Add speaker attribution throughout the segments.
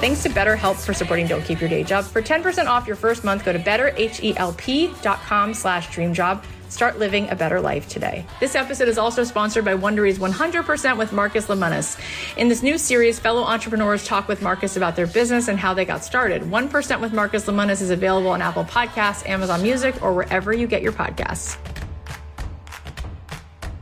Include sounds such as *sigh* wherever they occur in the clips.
Speaker 1: Thanks to BetterHelp for supporting Don't Keep Your Day Job. For 10% off your first month, go to betterhelp.com slash dreamjob. Start living a better life today. This episode is also sponsored by Wondery's 100% with Marcus Lemonis. In this new series, fellow entrepreneurs talk with Marcus about their business and how they got started. 1% with Marcus Lemonis is available on Apple Podcasts, Amazon Music, or wherever you get your podcasts.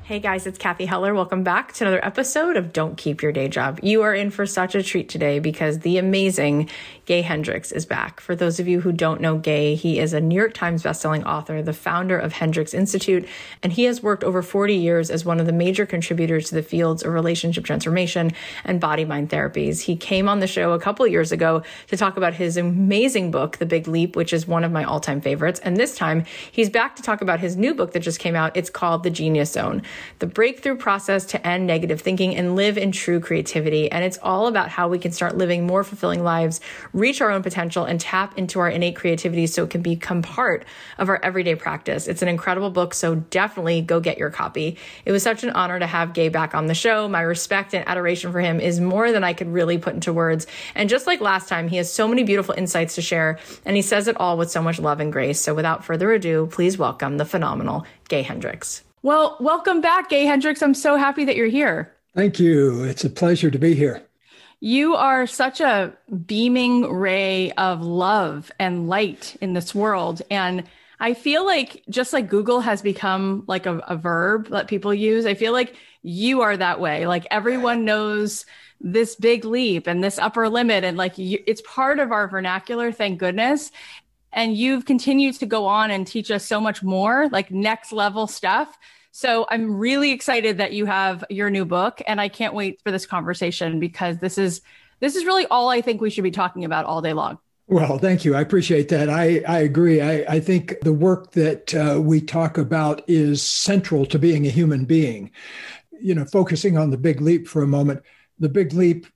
Speaker 1: Hey guys, it's Cathy Heller. Welcome back to another episode of Don't Keep Your Day Job. You are in for such a treat today because the amazing Gay Hendricks is back. For those of you who don't know Gay, he is a New York Times bestselling author, the founder of Hendricks Institute, and he has worked over 40 years as one of the major contributors to the fields of relationship transformation and body mind therapies. He came on the show a couple years ago to talk about his amazing book, The Big Leap, which is one of my all time favorites. And this time he's back to talk about his new book that just came out. It's called The Genius Zone the breakthrough process to end negative thinking and live in true creativity. And it's all about how we can start living more fulfilling lives, reach our own potential, and tap into our innate creativity so it can become part of our everyday practice. It's an incredible book, so definitely go get your copy. It was such an honor to have Gay back on the show. My respect and adoration for him is more than I could really put into words. And just like last time, he has so many beautiful insights to share, and he says it all with so much love and grace. So without further ado, please welcome the phenomenal Gay Hendricks. Well, welcome back, Gay Hendricks. I'm so happy that you're here.
Speaker 2: Thank you. It's a pleasure to be here.
Speaker 1: You are such a beaming ray of love and light in this world. And I feel like just like Google has become like a, a verb that people use, I feel like you are that way. Like everyone knows this big leap and this upper limit and like you, it's part of our vernacular thank goodness and you've continued to go on and teach us so much more like next level stuff so I'm really excited that you have your new book and I can't wait for this conversation because this is this is really all I think we should be talking about all day long.
Speaker 2: Well, thank you. I appreciate that. I, I agree. I, I think the work that uh, we talk about is central to being a human being. You know, focusing on the big leap for a moment, the big leap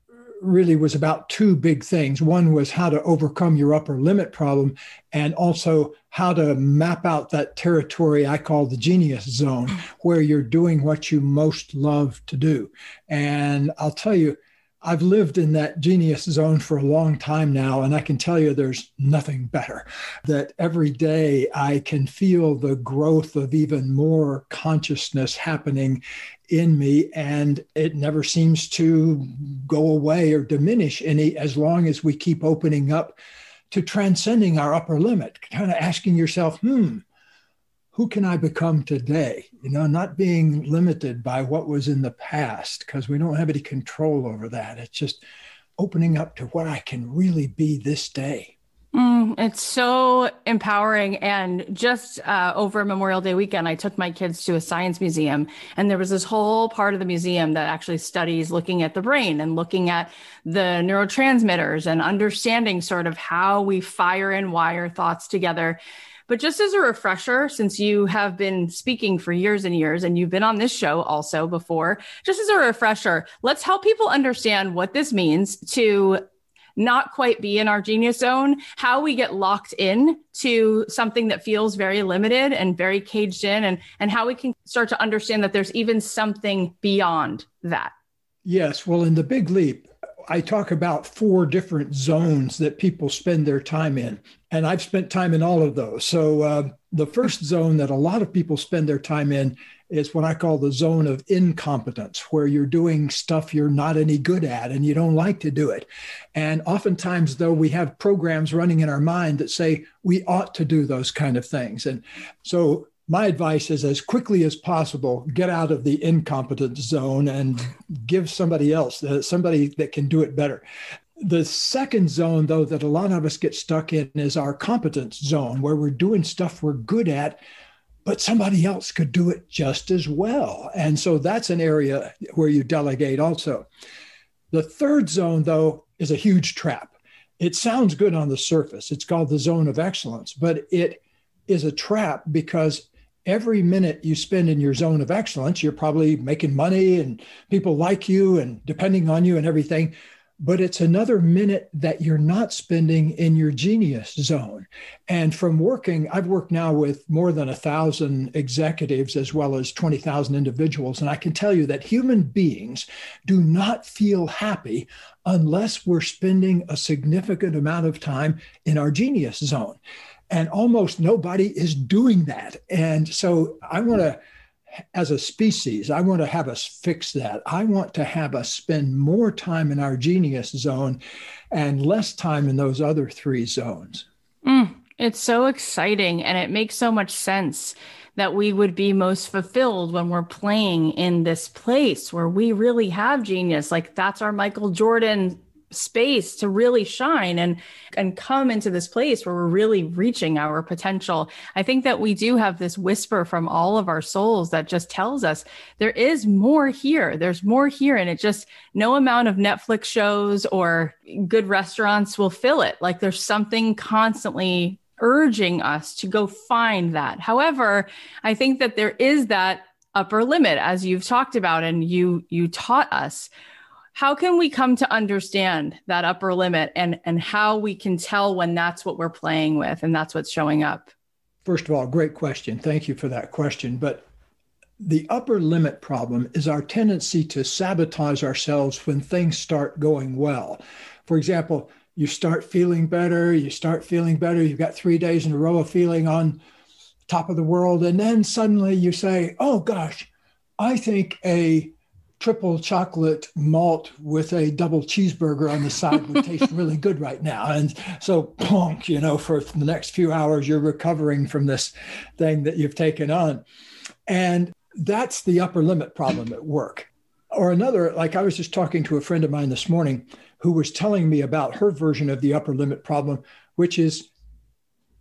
Speaker 2: really was about two big things. One was how to overcome your upper limit problem, and also how to map out that territory I call the genius zone, where you're doing what you most love to do. And I'll tell you, I've lived in that genius zone for a long time now, and I can tell you there's nothing better. That every day I can feel the growth of even more consciousness happening in me, and it never seems to go away or diminish any as long as we keep opening up to transcending our upper limit, kind of asking yourself, hmm, who can I become today? You know, not being limited by what was in the past because we don't have any control over that. It's just opening up to what I can really be this day.
Speaker 1: Mm, it's so empowering. And just uh, over Memorial Day weekend, I took my kids to a science museum, and there was this whole part of the museum that actually studies looking at the brain and looking at the neurotransmitters and understanding sort of how we fire and wire thoughts together. But just as a refresher, since you have been speaking for years and years and you've been on this show also before, just as a refresher, let's help people understand what this means to not quite be in our genius zone, how we get locked in to something that feels very limited and very caged in, and, and how we can start to understand that there's even something beyond that.
Speaker 2: Yes. Well, in the big leap, I talk about four different zones that people spend their time in. And I've spent time in all of those. So, uh, the first zone that a lot of people spend their time in is what I call the zone of incompetence, where you're doing stuff you're not any good at and you don't like to do it. And oftentimes, though, we have programs running in our mind that say we ought to do those kind of things. And so, my advice is as quickly as possible, get out of the incompetent zone and give somebody else, uh, somebody that can do it better. The second zone, though, that a lot of us get stuck in is our competence zone, where we're doing stuff we're good at, but somebody else could do it just as well. And so that's an area where you delegate also. The third zone, though, is a huge trap. It sounds good on the surface. It's called the zone of excellence, but it is a trap because every minute you spend in your zone of excellence, you're probably making money and people like you and depending on you and everything. but it's another minute that you're not spending in your genius zone. And from working, I've worked now with more than a thousand executives as well as 20,000 individuals. And I can tell you that human beings do not feel happy unless we're spending a significant amount of time in our genius zone. And almost nobody is doing that. And so I want to as a species, I want to have us fix that. I want to have us spend more time in our genius zone and less time in those other three zones.
Speaker 3: Mm, it's so exciting and it makes so much sense that we would be most fulfilled when we're playing in this place where we really have genius. Like that's our Michael Jordan space to really shine and and come into this place where we're really reaching our potential. I think that we do have this whisper from all of our souls that just tells us there is more here. There's more here and it just no amount of Netflix shows or good restaurants will fill it. Like there's something constantly urging us to go find that. However, I think that there is that upper limit as you've talked about and you you taught us how can we come to understand that upper limit and and how we can tell when that's what we're playing with and that's what's showing up?
Speaker 2: First of all great question. Thank you for that question. But the upper limit problem is our tendency to sabotage ourselves when things start going well. For example you start feeling better you start feeling better you've got three days in a row of feeling on top of the world and then suddenly you say oh gosh i think a triple chocolate malt with a double cheeseburger on the side would taste *laughs* really good right now. And so, plonk, you know, for the next few hours, you're recovering from this thing that you've taken on. And that's the upper limit problem at work. Or another, like I was just talking to a friend of mine this morning who was telling me about her version of the upper limit problem, which is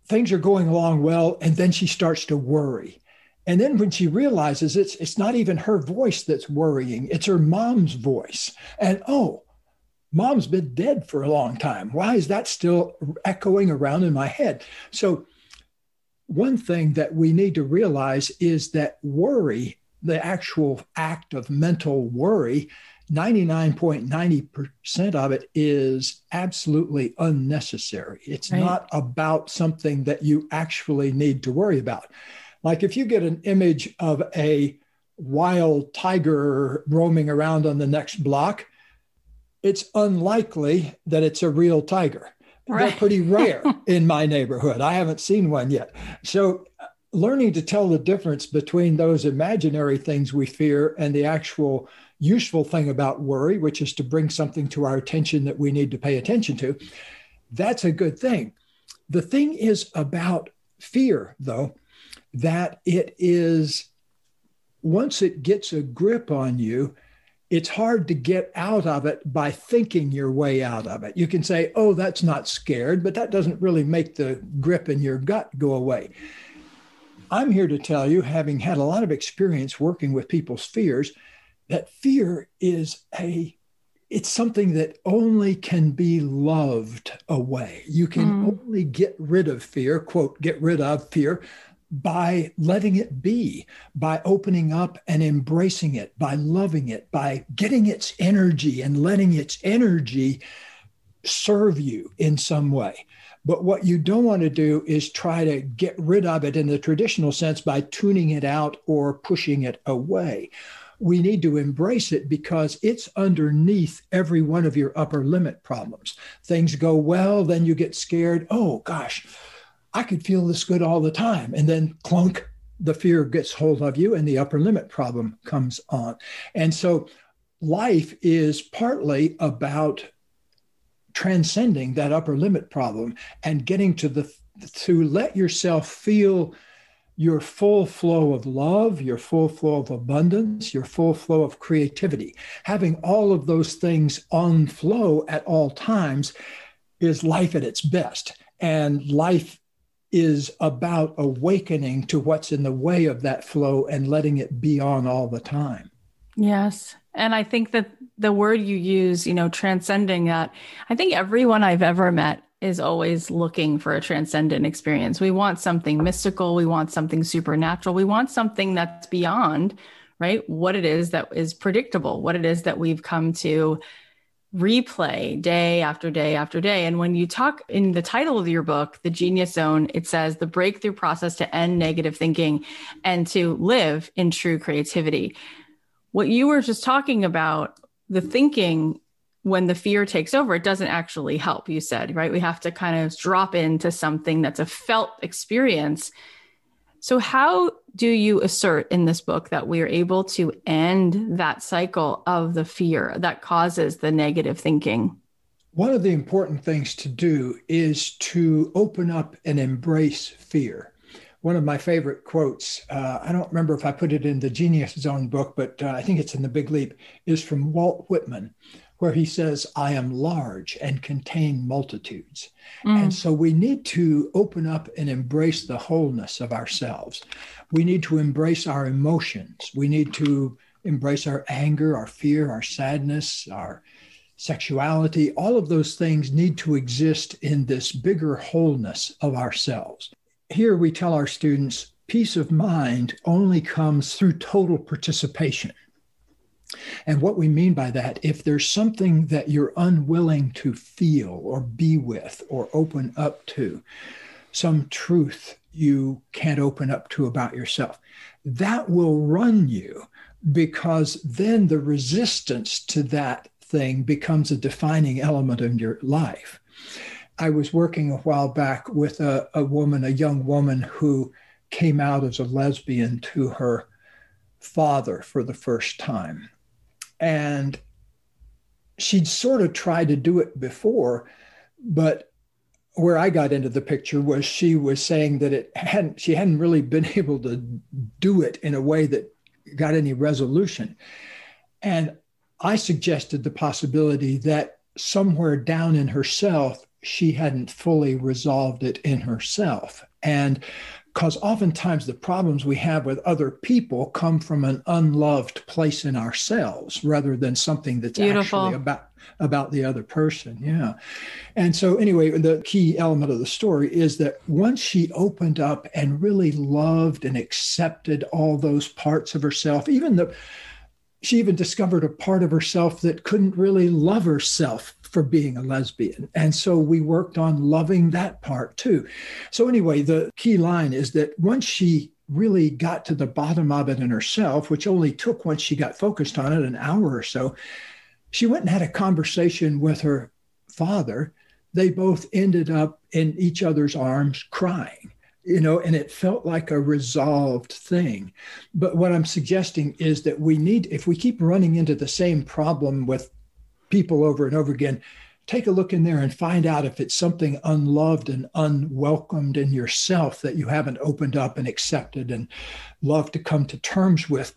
Speaker 2: things are going along well, and then she starts to worry and then when she realizes it's it's not even her voice that's worrying, it's her mom's voice. And oh, mom's been dead for a long time. Why is that still echoing around in my head? So one thing that we need to realize is that worry, the actual act of mental worry, 99.90% of it is absolutely unnecessary. It's right. not about something that you actually need to worry about. Like if you get an image of a wild tiger roaming around on the next block, it's unlikely that it's a real tiger. Right. They're pretty rare *laughs* in my neighborhood. I haven't seen one yet. So, uh, learning to tell the difference between those imaginary things we fear and the actual useful thing about worry, which is to bring something to our attention that we need to pay attention to, that's a good thing. The thing is about fear, though, that it is, once it gets a grip on you, it's hard to get out of it by thinking your way out of it. You can say, oh, that's not scared, but that doesn't really make the grip in your gut go away. I'm here to tell you, having had a lot of experience working with people's fears, that fear is a it's something that only can be loved away. You can mm. only get rid of fear, quote, get rid of fear by letting it be, by opening up and embracing it, by loving it, by getting its energy and letting its energy serve you in some way. But what you don't want to do is try to get rid of it in the traditional sense by tuning it out or pushing it away. We need to embrace it because it's underneath every one of your upper limit problems. Things go well, then you get scared. Oh, gosh, I could feel this good all the time. And then clunk, the fear gets hold of you and the upper limit problem comes on. And so life is partly about transcending that upper limit problem and getting to the to let yourself feel your full flow of love, your full flow of abundance, your full flow of creativity. Having all of those things on flow at all times is life at its best. And life is about awakening to what's in the way of that flow and letting it be on all the time.
Speaker 3: Yes. And I think that the word you use, you know, transcending that, I think everyone I've ever met is always looking for a transcendent experience. We want something mystical, we want something supernatural, we want something that's beyond, right? What it is that is predictable, what it is that we've come to replay day after day after day. And when you talk in the title of your book, The Genius Zone, it says the breakthrough process to end negative thinking and to live in true creativity. What you were just talking about, the thinking when the fear takes over, it doesn't actually help, you said, right? We have to kind of drop into something that's a felt experience. So, how do you assert in this book that we are able to end that cycle of the fear that causes the negative thinking?
Speaker 2: One of the important things to do is to open up and embrace fear. One of my favorite quotes, uh, I don't remember if I put it in the Genius Zone book, but uh, I think it's in The Big Leap, is from Walt Whitman, where he says, I am large and contain multitudes. Mm. And so we need to open up and embrace the wholeness of ourselves. We need to embrace our emotions. We need to embrace our anger, our fear, our sadness, our sexuality. All of those things need to exist in this bigger wholeness of ourselves. Here we tell our students peace of mind only comes through total participation. And what we mean by that, if there's something that you're unwilling to feel or be with or open up to, some truth you can't open up to about yourself, that will run you because then the resistance to that thing becomes a defining element in your life. I was working a while back with a, a woman, a young woman who came out as a lesbian to her father for the first time. And she'd sort of tried to do it before, but where I got into the picture was she was saying that it hadn't she hadn't really been *laughs* able to do it in a way that got any resolution. And I suggested the possibility that somewhere down in herself she hadn't fully resolved it in herself. And because oftentimes the problems we have with other people come from an unloved place in ourselves rather than something that's Beautiful. actually about about the other person yeah and so anyway the key element of the story is that once she opened up and really loved and accepted all those parts of herself even the she even discovered a part of herself that couldn't really love herself for being a lesbian. And so we worked on loving that part too. So, anyway, the key line is that once she really got to the bottom of it in herself, which only took once she got focused on it an hour or so, she went and had a conversation with her father. They both ended up in each other's arms crying you know, and it felt like a resolved thing. But what I'm suggesting is that we need, if we keep running into the same problem with people over and over again, take a look in there and find out if it's something unloved and unwelcomed in yourself that you haven't opened up and accepted and loved to come to terms with.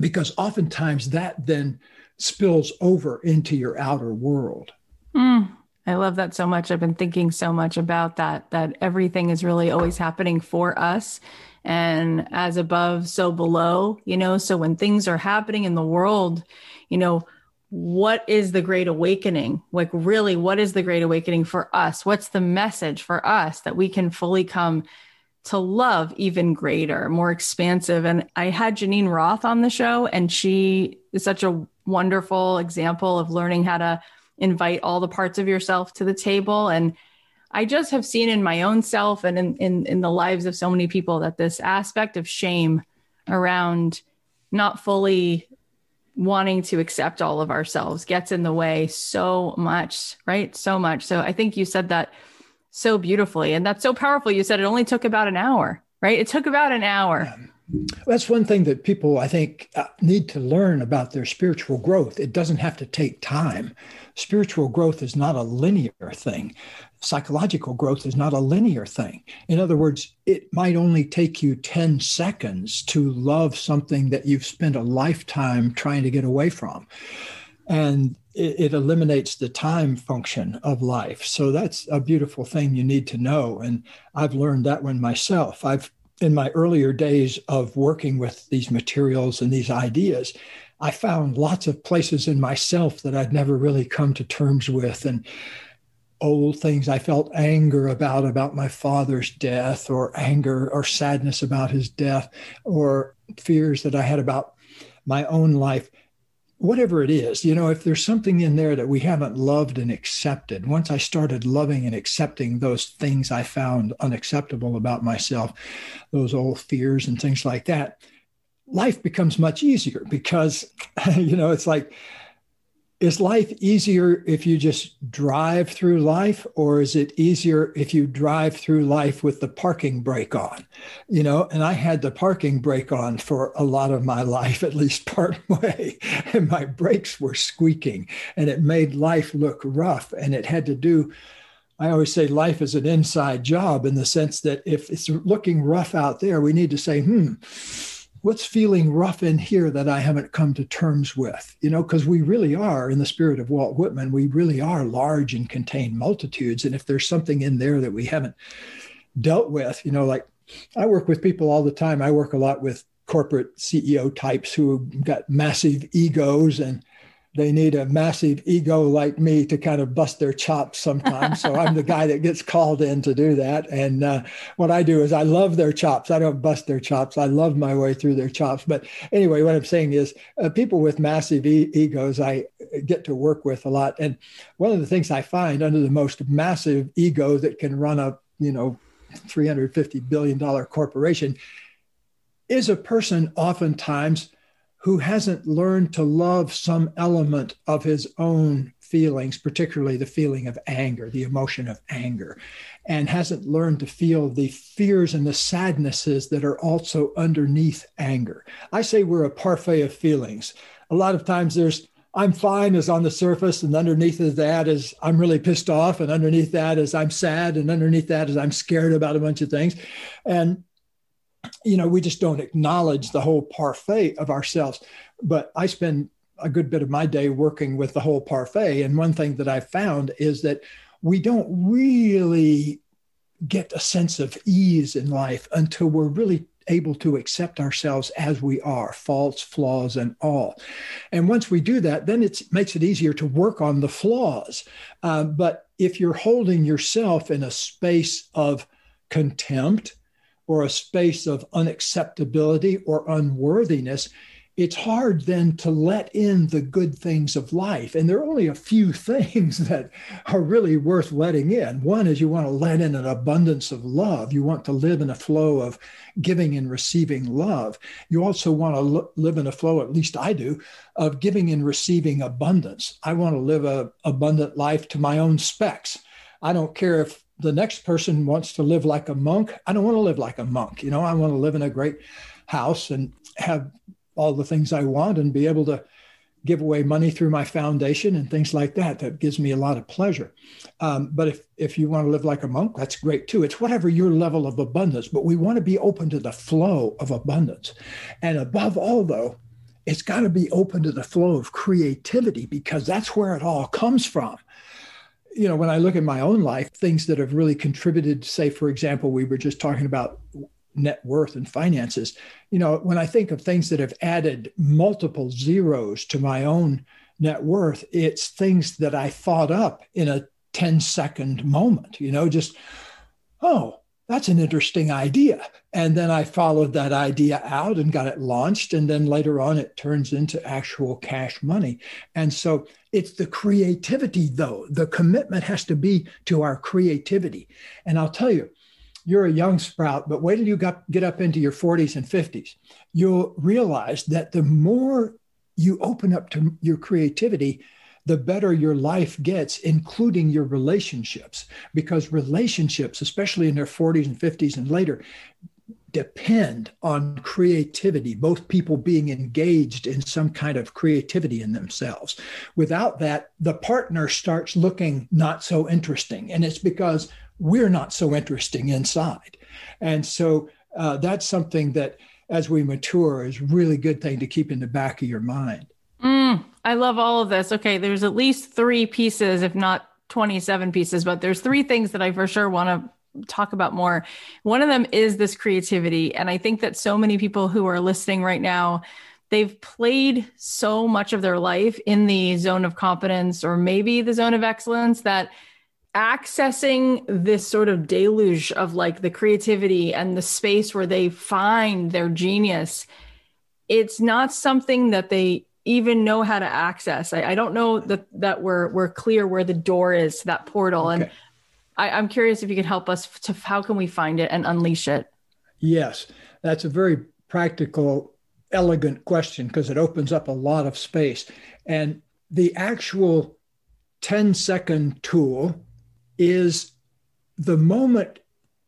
Speaker 2: Because oftentimes that then spills over into your outer world.
Speaker 3: Mm. I love that so much. I've been thinking so much about that, that everything is really always happening for us and as above, so below, you know. So when things are happening in the world, you know, what is the great awakening? Like, really, what is the great awakening for us? What's the message for us that we can fully come to love even greater, more expansive? And I had Geneen Roth on the show, and she is such a wonderful example of learning how to invite all the parts of yourself to the table. And I just have seen in my own self and in, in, in the lives of so many people that this aspect of shame around not fully wanting to accept all of ourselves gets in the way so much, right? So much. So I think you said that so beautifully. And that's so powerful. You said it only took about an hour, right? It took about an hour. Yeah.
Speaker 2: That's one thing that people, I think, uh, need to learn about their spiritual growth. It doesn't have to take time. Spiritual growth is not a linear thing. Psychological growth is not a linear thing. In other words, it might only take you 10 seconds to love something that you've spent a lifetime trying to get away from. And it, it eliminates the time function of life. So that's a beautiful thing you need to know. And I've learned that one myself. I've in my earlier days of working with these materials and these ideas, I found lots of places in myself that I'd never really come to terms with and old things I felt anger about about my father's death or anger or sadness about his death or fears that I had about my own life. Whatever it is, you know, if there's something in there that we haven't loved and accepted, once I started loving and accepting those things I found unacceptable about myself, those old fears and things like that, life becomes much easier because, *laughs* you know, it's like, is life easier if you just drive through life or is it easier if you drive through life with the parking brake on? You know and i had the parking brake on for a lot of my life at least part way *laughs* and my brakes were squeaking and it made life look rough and it had to do I always say life is an inside job in the sense that if it's looking rough out there, we need to say, hmm, what's feeling rough in here that I haven't come to terms with? You know, because we really are, in the spirit of Walt Whitman, we really are large and contain multitudes. And if there's something in there that we haven't dealt with, you know, like I work with people all the time. I work a lot with corporate CEO types who got massive egos and they need a massive ego like me to kind of bust their chops sometimes. so I'm the *laughs* guy that gets called in to do that. And uh, what I do is I love their chops. I don't bust their chops. I love my way through their chops. But anyway, what I'm saying is uh, people with massive e- egos I get to work with a lot. And one of the things I find under the most massive ego that can run a, you know, $350 billion corporation is a person oftentimes who hasn't learned to love some element of his own feelings, particularly the feeling of anger, the emotion of anger, and hasn't learned to feel the fears and the sadnesses that are also underneath anger. I say we're a parfait of feelings. A lot of times there's I'm fine is on the surface, and underneath of that is I'm really pissed off, and underneath that is I'm sad, and underneath that is I'm scared about a bunch of things. And you know, we just don't acknowledge the whole parfait of ourselves. But I spend a good bit of my day working with the whole parfait. And one thing that I found is that we don't really get a sense of ease in life until we're really able to accept ourselves as we are, faults, flaws, and all. And once we do that, then it makes it easier to work on the flaws. Uh, but if you're holding yourself in a space of contempt, or a space of unacceptability or unworthiness, it's hard then to let in the good things of life. And there are only a few *laughs* things that are really worth letting in. One is you want to let in an abundance of love. You want to live in a flow of giving and receiving love. You also want to live in a flow, at least I do, of giving and receiving abundance. I want to live a abundant life to my own specs. I don't care if the next person wants to live like a monk. I don't want to live like a monk. You know, I want to live in a great house and have all the things I want and be able to give away money through my foundation and things like that. That gives me a lot of pleasure. Um, but if if you want to live like a monk, that's great too. It's whatever your level of abundance. But we want to be open to the flow of abundance, and above all, though, it's got to be open to the flow of creativity because that's where it all comes from you know, when I look at my own life, things that have really contributed, say, for example, we were just talking about net worth and finances. You know, when I think of things that have added multiple zeros to my own net worth, it's things that I thought up in a 10 second moment, you know, just, oh, that's an interesting idea. And then I followed that idea out and got it launched. And then later on, it turns into actual cash money. And so it's the creativity, though. The commitment has to be to our creativity. And I'll tell you, you're a young sprout, but wait till you get up into your 40s and 50s. You'll realize that the more you open up to your creativity, the better your life gets, including your relationships. Because relationships, especially in their 40s and 50s and later, depend on creativity, both people being engaged in some kind of creativity in themselves. Without that, the partner starts looking not so interesting. And it's because we're not so interesting inside. And so uh, that's something that as we mature is really good thing to keep in the back of your mind.
Speaker 1: Mm, I love all of this. Okay, there's at least three pieces, if not 27 pieces, but there's three things that I for sure want to talk about more. One of them is this creativity. And I think that so many people who are listening right now, they've played so much of their life in the zone of competence or maybe the zone of excellence that accessing this sort of deluge of like the creativity and the space where they find their genius it's not something that they even know how to access. I, I, don't know that that we're we're clear where the door is to that portal. Okay. And I, I'm curious if you could help us to how can we find it and unleash it?
Speaker 2: Yes, that's a very practical, elegant question because it opens up a lot of space. And the actual 10 second tool is the moment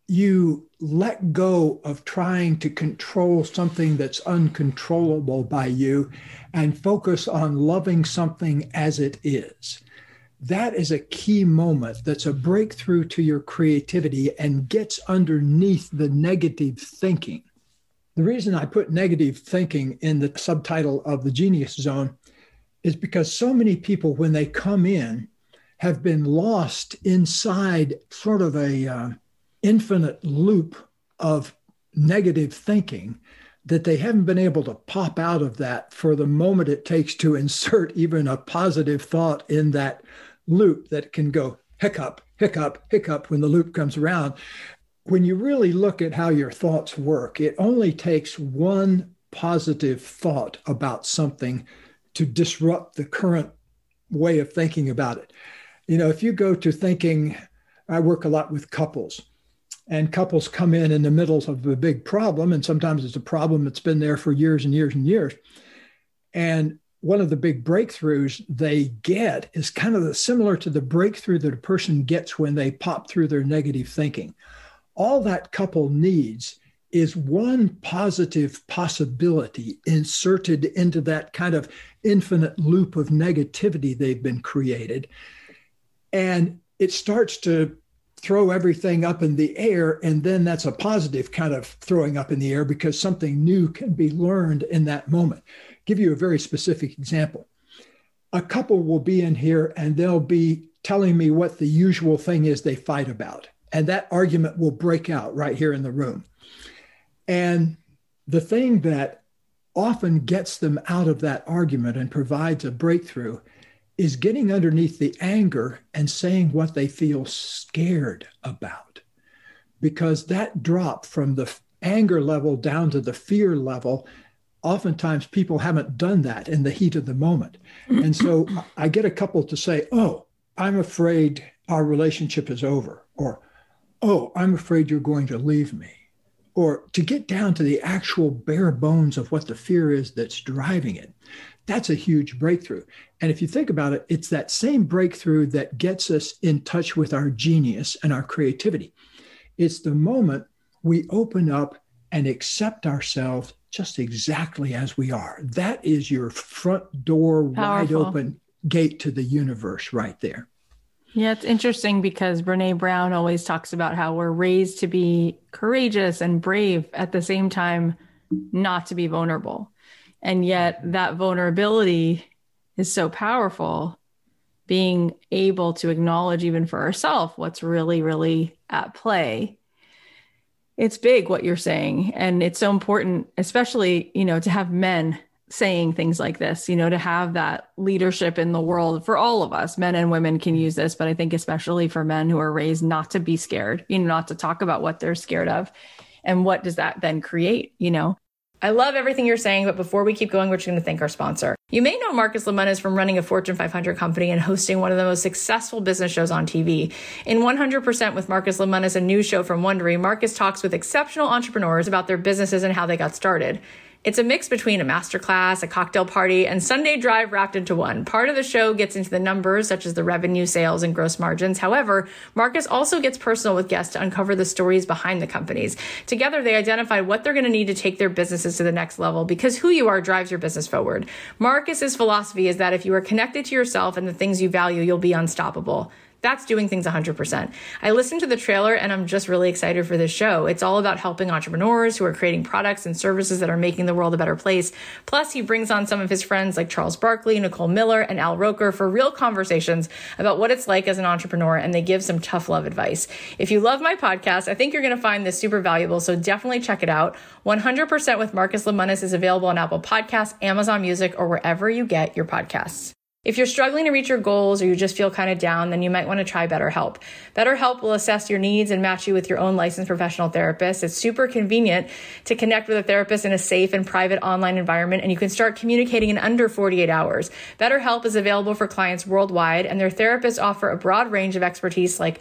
Speaker 2: you let go of trying to control something that's uncontrollable by you and focus on loving something as it is. That is a key moment that's a breakthrough to your creativity and gets underneath the negative thinking. The reason I put negative thinking in the subtitle of the genius zone is because so many people, when they come in, have been lost inside sort of a uh, infinite loop of negative thinking that they haven't been able to pop out of that for the moment it takes to insert *laughs* even a positive thought in that loop that can go hiccup, hiccup, hiccup when the loop comes around. When you really look at how your thoughts work, it only takes one positive thought about something to disrupt the current way of thinking about it. You know, if you go to thinking, I work a lot with couples and couples come in in the middle of a big problem and sometimes it's a problem that's been there for years and years and years and one of the big breakthroughs they get is kind of similar to the breakthrough that a person gets when they pop through their negative thinking all that couple needs is one positive possibility inserted into that kind of infinite loop of negativity they've been created and it starts to throw everything up in the air. And then that's a positive kind of throwing up in the air because something new can be learned in that moment. Give you a very specific example. A couple will be in here and they'll be telling me what the usual thing is they fight about. And that argument will break out right here in the room. And the thing that often gets them out of that argument and provides a breakthrough is getting underneath the anger and saying what they feel scared about. Because that drop from the anger level down to the fear level, oftentimes people haven't done that in the heat of the moment. And so I get a couple to say, Oh, I'm afraid our relationship is over, or Oh, I'm afraid you're going to leave me, or to get down to the actual bare bones of what the fear is that's driving it. That's a huge breakthrough. And if you think about it, it's that same breakthrough that gets us in touch with our genius and our creativity. It's the moment we open up and accept ourselves just exactly as we are. That is your front door Powerful. wide open gate to the universe right there.
Speaker 1: Yeah, it's interesting because Brene Brown always talks about how we're raised to be courageous and brave at the same time, not to be vulnerable. And yet, that vulnerability is so powerful. Being able to acknowledge, even for ourselves, what's really, really at play. It's big what you're saying. And it's so important, especially, you know, to have men saying things like this, you know, to have that leadership in the world for all of us, men and women can use this, but I think especially for men who are raised not to be scared, you know, not to talk about what they're scared of. And what does that then create, you know? I love everything you're saying, but before we keep going, we're just going to thank our sponsor. You may know Marcus Lemonis from running a Fortune 500 company and hosting one of the most successful business shows on TV. In 100% with Marcus Lemonis, a new show from Wondery, Marcus talks with exceptional entrepreneurs about their businesses and how they got started. It's a mix between a masterclass, a cocktail party, and Sunday drive wrapped into one. Part of the show gets into the numbers, such as the revenue, sales, and gross margins. However, Marcus also gets personal with guests to uncover the stories behind the companies. Together, they identify what they're going to need to take their businesses to the next level because who you are drives your business forward. Marcus's philosophy is that if you are connected to yourself and the things you value, you'll be unstoppable. That's doing things 100%. I listened to the trailer and I'm just really excited for this show. It's all about helping entrepreneurs who are creating products and services that are making the world a better place. Plus, he brings on some of his friends like Charles Barkley, Nicole Miller, and Al Roker for real conversations about what it's like as an entrepreneur, and they give some tough love advice. If you love my podcast, I think you're going to find this super valuable, so definitely check it out. 100% with Marcus Lemonis is available on Apple Podcasts, Amazon Music, or wherever you get your podcasts. If you're struggling to reach your goals or you just feel kind of down, then you might want to try BetterHelp. BetterHelp will assess your needs and match you with your own licensed professional therapist. It's super convenient to connect with a therapist in a safe and private online environment, and you can start communicating in under 48 hours. BetterHelp is available for clients worldwide, and their therapists offer a broad range of expertise like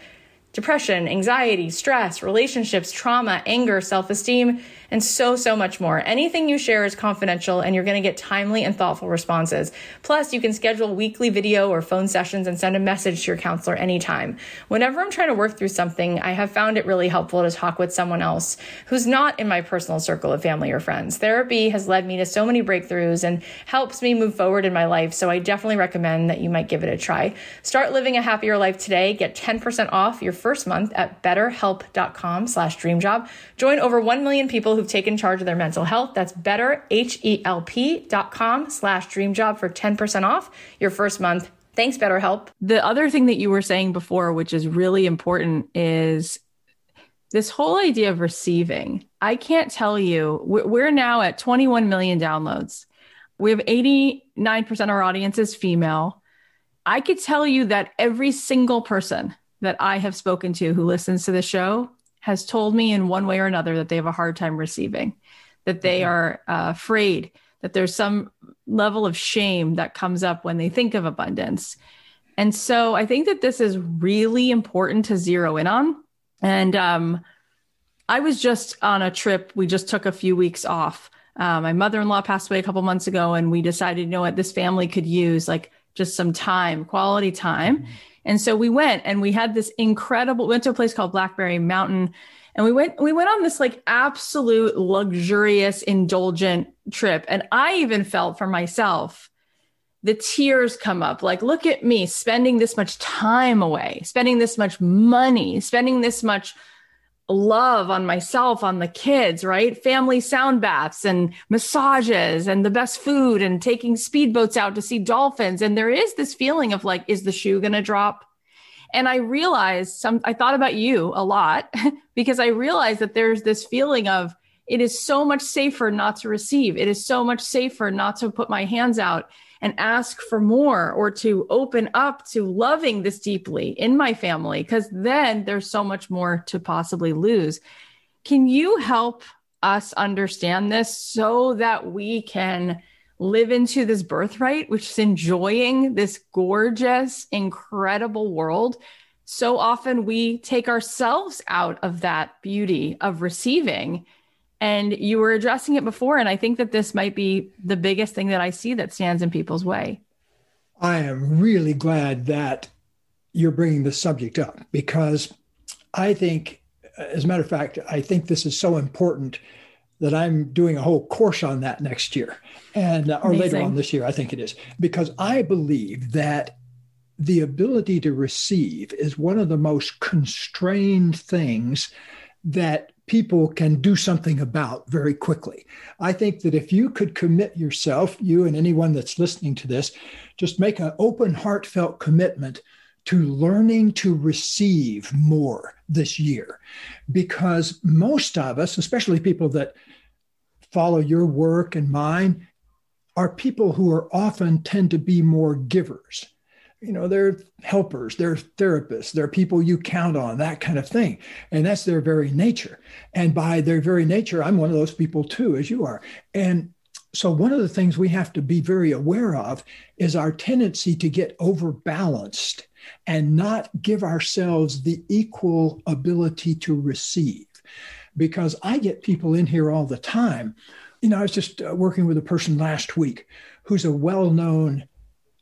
Speaker 1: depression, anxiety, stress, relationships, trauma, anger, self esteem, and so, so much more. Anything you share is confidential and you're going to get timely and thoughtful responses. Plus, you can schedule weekly video or phone sessions and send a message to your counselor anytime. Whenever I'm trying to work through something, I have found it really helpful to talk with someone else who's not in my personal circle of family or friends. Therapy has led me to so many breakthroughs and helps me move forward in my life, so I definitely recommend that you might give it a try. Start living a happier life today. Get 10% off your first month at betterhelp.com slash dreamjob. Join over 1 million people who've taken charge of their mental health. That's betterhelp.com slash dreamjob for 10% off your first month. Thanks, BetterHelp.
Speaker 3: The other thing that you were saying before, which is really important, is this whole idea of receiving. I can't tell you, we're now at 21 million downloads. We have 89% of our audience is female. I could tell you that every single person that I have spoken to who listens to the show has told me in one way or another that they have a hard time receiving, that they mm-hmm. are uh, afraid, that there's some level of shame that comes up when they think of abundance. And so I think that this is really important to zero in on. And um, I was just on a trip. We just took a few weeks off. Uh, my mother in law passed away a couple months ago, and we decided, you know what, this family could use like just some time, quality time. Mm-hmm. And so we went and we had this incredible, went to a place called Blackberry Mountain. And we went, we went on this like absolute luxurious, indulgent trip. And I even felt for myself, the tears come up. Like, look at me spending this much time away, spending this much money, spending this much love on myself, on the kids, right? Family sound baths and massages and the best food and taking speedboats out to see dolphins. And there is this feeling of like, is the shoe going to drop? And I realized some, I thought about you a lot *laughs* because I realized that there's this feeling of it is so much safer not to receive. It is so much safer not to put my hands out and ask for more or to open up to loving this deeply in my family, because then there's so much more to possibly lose. Can you help us understand this so that we can live into this birthright, which is enjoying this gorgeous, incredible world? So often we take ourselves out of that beauty of receiving and you were addressing it before. And I think that this might be the biggest thing that I see that stands in people's way.
Speaker 2: I am really glad that you're bringing this subject up because I think, as a matter of fact, I think this is so important that I'm doing a whole course on that next year and uh, or Amazing. later on this year, I think it is, because I believe that the ability to receive is one of the most constrained things that people can do something about very quickly. I think that if you could commit yourself, you and anyone that's listening to this, just make an open, heartfelt commitment to learning to receive more this year. Because most of us, especially people that follow your work and mine, are people who are often tend to be more givers you know they're helpers they're therapists they're people you count on that kind of thing. And that's their very nature. And by their very nature i'm one of those people too as you are. And so one of the things we have to be very aware of is our tendency to get overbalanced and not give ourselves the equal ability to receive. Because i get people in here all the time. You know i was just uh, working with a person last week who's a well-known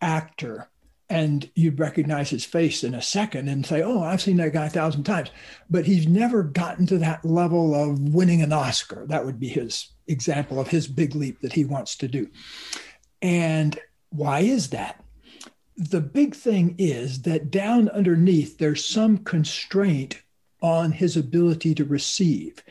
Speaker 2: actor and you'd recognize his face in a second and say, Oh, I've seen that guy a thousand times. But he's never gotten to that level of winning an Oscar. That would be his example of his big leap that he wants to do. And why is that? The big thing is that down underneath, there's some constraint on his ability to receive.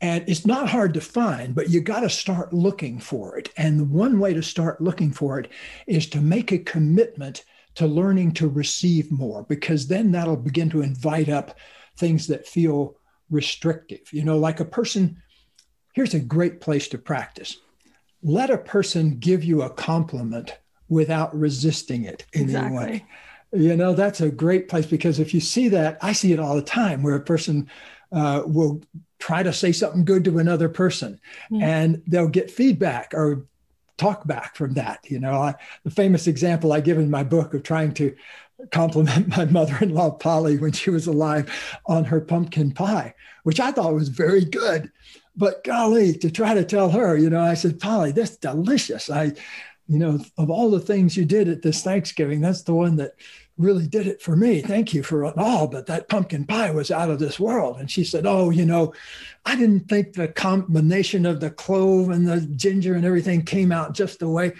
Speaker 2: And it's not hard to find, but you got to start looking for it. And the one way to start looking for it is to make a commitment to learning to receive more, because then that'll begin to invite up things that feel restrictive. You know, like a person, here's a great place to practice. Let a person give you a compliment without resisting it in exactly. any way. You know, that's a great place because if you see that, I see it all the time where a person uh, will try to say something good to another person yeah. and they'll get feedback or talk back from that. You know, I, the famous example I give in my book of trying to compliment my mother-in-law Polly when she was alive on her pumpkin pie, which I thought was very good. But golly, to try to tell her, you know, I said, Polly, that's delicious. I, you know, of all the things you did at this Thanksgiving, that's the one that really did it for me. Thank you for all. But that pumpkin pie was out of this world. And she said, Oh, you know, I didn't think the combination of the clove and the ginger and everything came out just the way.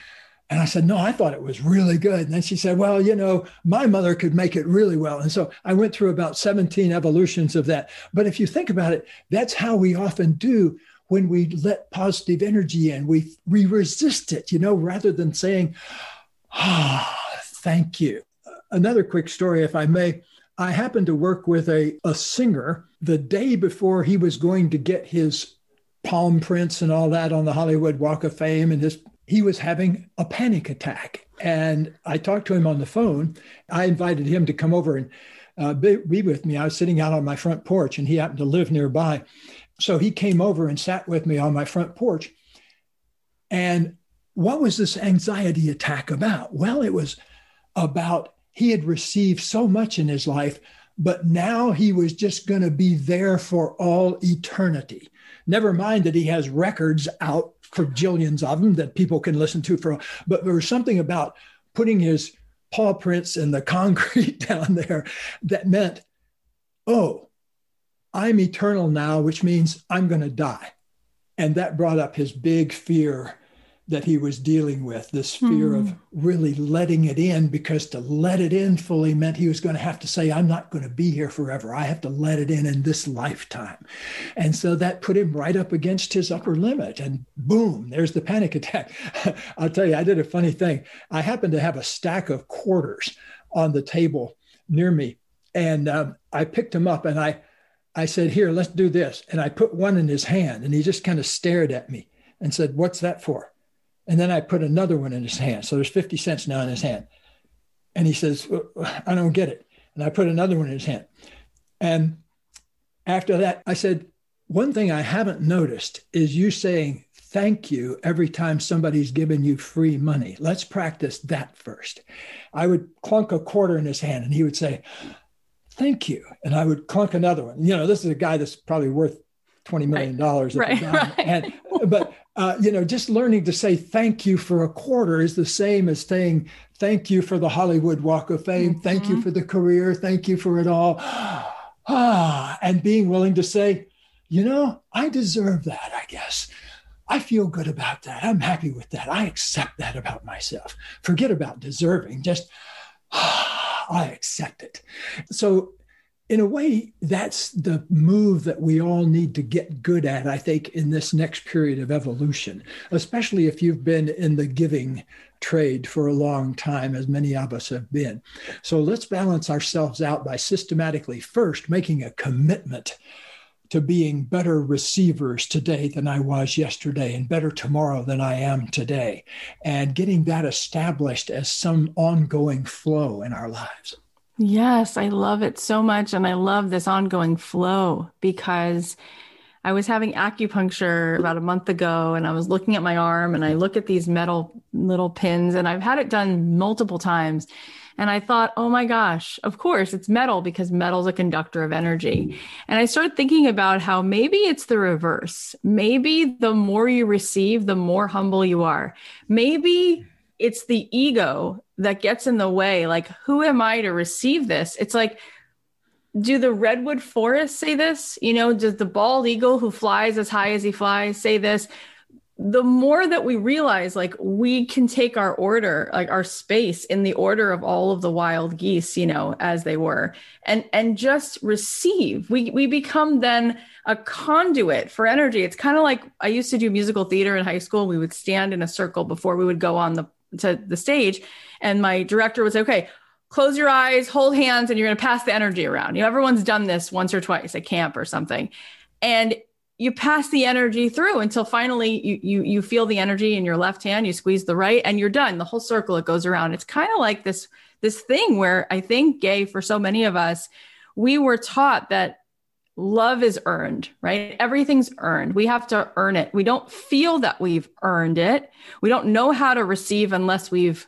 Speaker 2: And I said, No, I thought it was really good. And then she said, Well, you know, my mother could make it really well. And so I went through about 17 evolutions of that. But if you think about it, that's how we often do when we let positive energy in. We, we resist it, you know, rather than saying, Ah, oh, thank you Another quick story, if I may. I happened to work with a, a singer the day before he was going to get his palm prints and all that on the Hollywood Walk of Fame. And his, he was having a panic attack. And I talked to him on the phone. I invited him to come over and uh, be, be with me. I was sitting out on my front porch and he happened to live nearby. So he came over and sat with me on my front porch. And what was this anxiety attack about? Well, it was about he had received so much in his life, but now he was just going to be there for all eternity. Never mind that he has records out for jillions of them that people can listen to for, but there was something about putting his paw prints in the *laughs* concrete down there that meant, oh, I'm eternal now, which means I'm going to die. And that brought up his big fear that he was dealing with this fear mm. of hmm. really letting it in because to let it in fully meant he was going to have to say i'm not going to be here forever. I have to let it in in this lifetime. And so that put him right up against his upper limit and boom there's the panic *laughs* attack. I'll tell you i did a funny thing. I happened to have a stack of quarters on the table near me and um, i picked them up and i i said here let's do this. And i put one in his hand and he just kind of stared at me and said what's that for and then I put another one in his hand. So there's 50 cents now in his hand. And he says, I don't get it. And I put another one in his hand. And after that, I said, one thing I haven't noticed is you saying thank you every time somebody's given you free money. Let's practice that first. I would clunk a quarter in his hand and he would say, thank you. And I would clunk another one. You know, this is a guy that's probably worth $20 million. Right. right, right. And, but uh, you know, just learning to say thank you for a quarter is the same as saying thank you for the Hollywood Walk of Fame, mm-hmm. thank you mm-hmm. for the career, thank you for it all. *sighs* ah, and being willing to say, you know, I deserve that, I guess. I feel good about that. I'm happy with that. I accept that about myself. Forget about deserving, just ah, *sighs* I accept it. So in a way, that's the move that we all need to get good at, I think, in this next period of evolution, especially if you've been in the giving trade for a long time, as many of us have been. So let's balance ourselves out by systematically first making a commitment to being better receivers today than I was yesterday and better tomorrow than I am today, and getting that established as some ongoing flow in our lives.
Speaker 3: Yes, I love it so much. And I love this ongoing flow because I was having acupuncture about a month ago and I was looking at my arm and I look at these metal little pins and I've had it done multiple times. And I thought, oh my gosh, of course it's metal because metal's a conductor of energy. And I started thinking about how maybe it's the reverse. Maybe the more you receive, the more humble you are. Maybe it's the ego that gets in the way. Like, who am I to receive this? It's like, do the redwood forests say this? You know, does the bald eagle who flies as high as he flies say this? The more that we realize, like, we can take our order, like our space in the order of all of the wild geese, you know, as they were, and and just receive. We we become then a conduit for energy. It's kind of like I used to do musical theater in high school. We would stand in a circle before we would go on the to the stage and my director say okay close your eyes hold hands and you're going to pass the energy around. You know everyone's done this once or twice at camp or something. And you pass the energy through until finally you you you feel the energy in your left hand you squeeze the right and you're done. The whole circle it goes around. It's kind of like this this thing where i think gay for so many of us we were taught that love is earned right? Everything's earned. We have to earn it. We don't feel that we've earned it. We don't know how to receive unless we've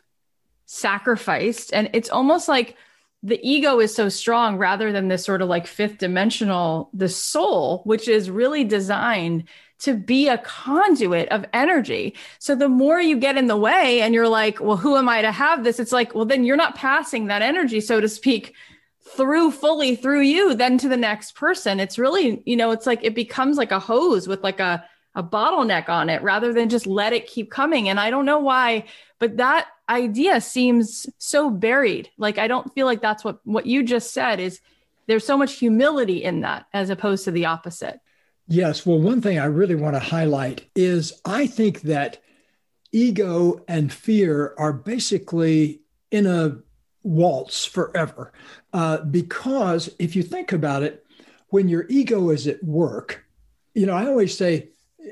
Speaker 3: sacrificed. And it's almost like the ego is so strong rather than this sort of like fifth dimensional the soul which is really designed to be a conduit of energy. So the more you get in the way and you're like well who am i to have this? It's like well then you're not passing that energy so to speak through fully through you then to the next person. It's really you know it's like it becomes like a hose with like a a bottleneck on it rather than just let it keep coming. And i don't know why but that idea seems so buried. Like I don't feel like that's what what you just said is there's so much humility in that as opposed to the opposite.
Speaker 2: Yes, well one thing I really want to highlight is I think that ego and fear are basically in a waltz forever. Uh, because if you think about it, when your ego is at work, you know, I always say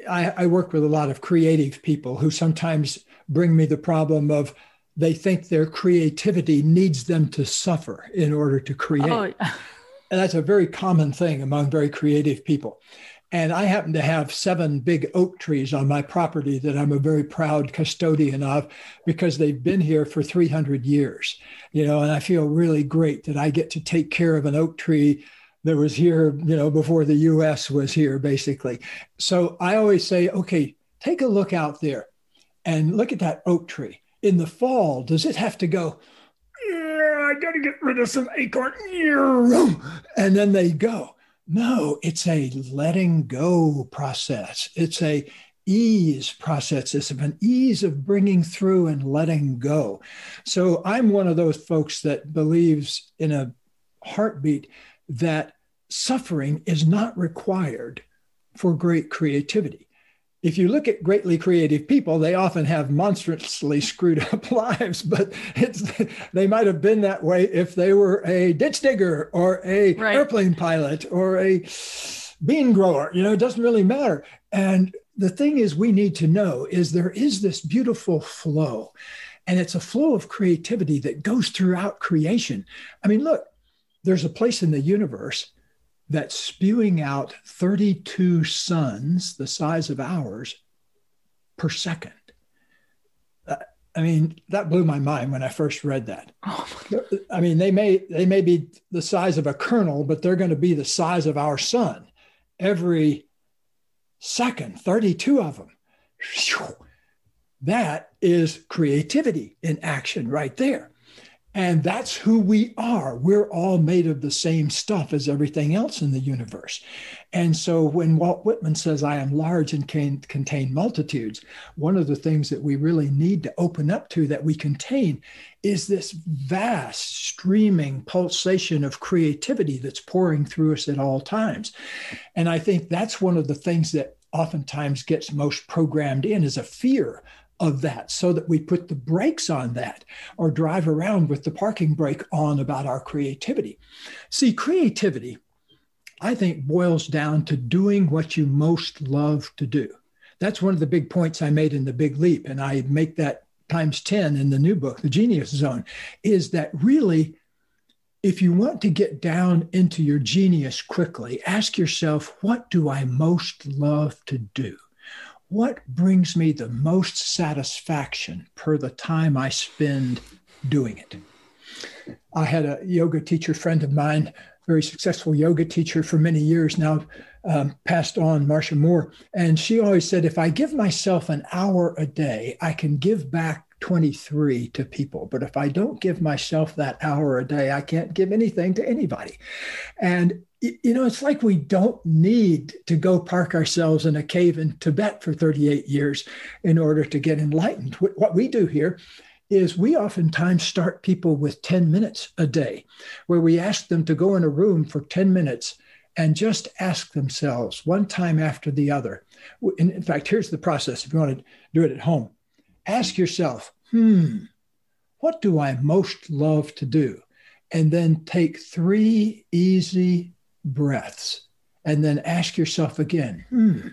Speaker 2: I, I work with a lot of creative people who sometimes bring me the problem of they think their creativity needs them to suffer in order to create. Oh, and that's a very common thing among very creative people. And I happen to have seven big oak trees on my property that I'm a very proud custodian of because they've been here for 300 years. You know, and I feel really great that I get to take care of an oak tree that was here, you know, before the US was here, basically. So I always say, okay, take a look out there and look at that oak tree. In the fall, does it have to go? yeah, I got to get rid of some acorn, and then they go. No, it's a letting go process. It's a ease process. It's an ease of bringing through and letting go. So I'm one of those folks that believes in a heartbeat that suffering is not required for great creativity if you look at greatly creative people, they often have monstrously screwed *laughs* up lives, but it's they might have been that way if they were a ditch digger or a right. airplane pilot or a bean grower. You know, it doesn't really matter. And the thing is, we need to know is there is this beautiful flow, and it's a flow of creativity that goes throughout creation. I mean, look, there's a place in the universe that's spewing out 32 suns the size of ours per second. Uh, I mean, that blew my mind when I first read that. *laughs* Oh I mean, they may they may be the size of a kernel, but they're going to be the size of our sun every second. 32 of them. That is creativity in action right there. And that's who we are. We're all made of the same stuff as everything else in the universe. And so when Walt Whitman says, I am large and can contain multitudes, one of the things that we really need to open up to that we contain is this vast streaming pulsation of creativity that's pouring through us at all times. And I think that's one of the things that oftentimes gets most programmed in is a fear of that so that we put the brakes on that or drive around with the parking brake on about our creativity. See, creativity, I think, boils down to doing what you most love to do. That's one of the big points I made in the big leap. And I make that times 10 in the new book, The Genius Zone, is that really, if you want to get down into your genius quickly, ask yourself, what do I most love to do? What brings me the most satisfaction per the time I spend doing it? I had a yoga teacher friend of mine, very successful yoga teacher for many years now, um, passed on, Marcia Moore. And she always said, if I give myself an hour a day, I can give back 23 to people. But if I don't give myself that hour a day, I can't give anything to anybody. And you know, it's like we don't need to go park ourselves in a cave in Tibet for 38 years in order to get enlightened. What we do here is we oftentimes start people with 10 minutes a day, where we ask them to go in a room for 10 minutes and just ask themselves one time after the other. In fact, here's the process if you want to do it at home ask yourself, hmm, what do I most love to do? And then take three easy breaths and then ask yourself again, hmm,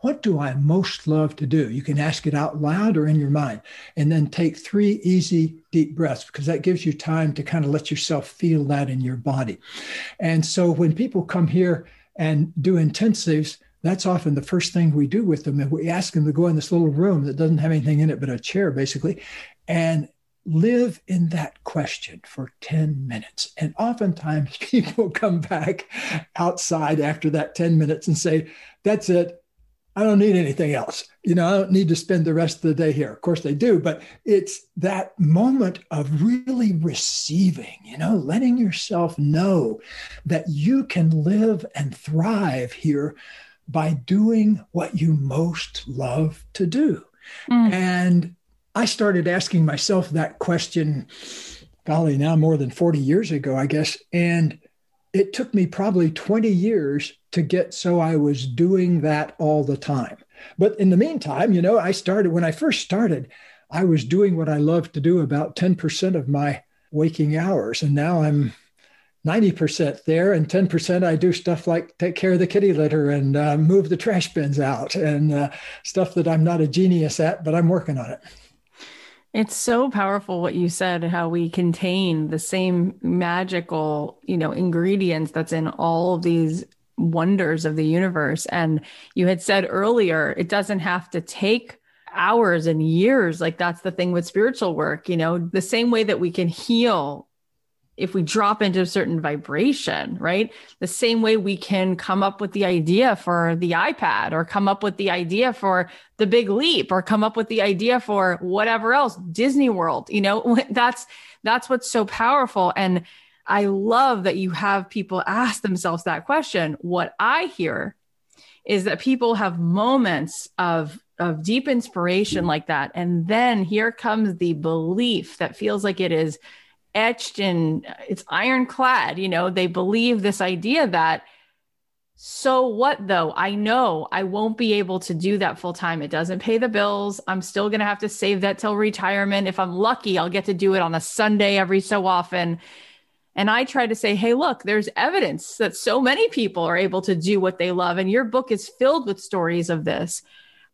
Speaker 2: what do I most love to do? You can ask it out loud or in your mind, and then take three easy deep breaths because that gives you time to kind of let yourself feel that in your body. And so when people come here and do intensives, that's often the first thing we do with them. And we ask them to go in this little room that doesn't have anything in it but a chair, basically, and live in that question for 10 minutes. And oftentimes *laughs* people come back outside after that 10 minutes and say, That's it. I don't need anything else. You know, I don't need to spend the rest of the day here. Of course, they do, but it's that moment of really receiving, you know, letting yourself know that you can live and thrive here by doing what you most love to do. Mm. And I started asking myself that question, golly, now more than 40 years ago, I guess. And it took me probably 20 years to get so I was doing that all the time. But in the meantime, you know, I started when I first started, I was doing what I love to do about 10% of my waking hours. And now I'm 90% there and 10% I do stuff like take care of the kitty litter and uh, move the trash bins out and uh, stuff that I'm not a genius at, but I'm working on it.
Speaker 3: It's so powerful what you said, how we contain the same magical, you know, ingredients that's in all of these wonders of the universe. And you had said earlier, it doesn't have to take hours and years. Like that's the thing with spiritual work, you know, the same way that we can heal if we drop into a certain vibration, right? The same way we can come up with the idea for the iPad or come up with the idea for the big leap or come up with the idea for whatever else, Disney World, you know, *laughs* that's that's what's so powerful and I love that you have people ask themselves that question. What I hear is that people have moments of of deep inspiration like that and then here comes the belief that feels like it is etched and it's ironclad. You know, they believe this idea that, so what though? I know I won't be able to do that full time. It doesn't pay the bills. I'm still going to have to save that till retirement. If I'm lucky, I'll get to do it on a Sunday every so often. And I try to say, hey, look, there's evidence that so many people are able to do what they love. And your book is filled with stories of this.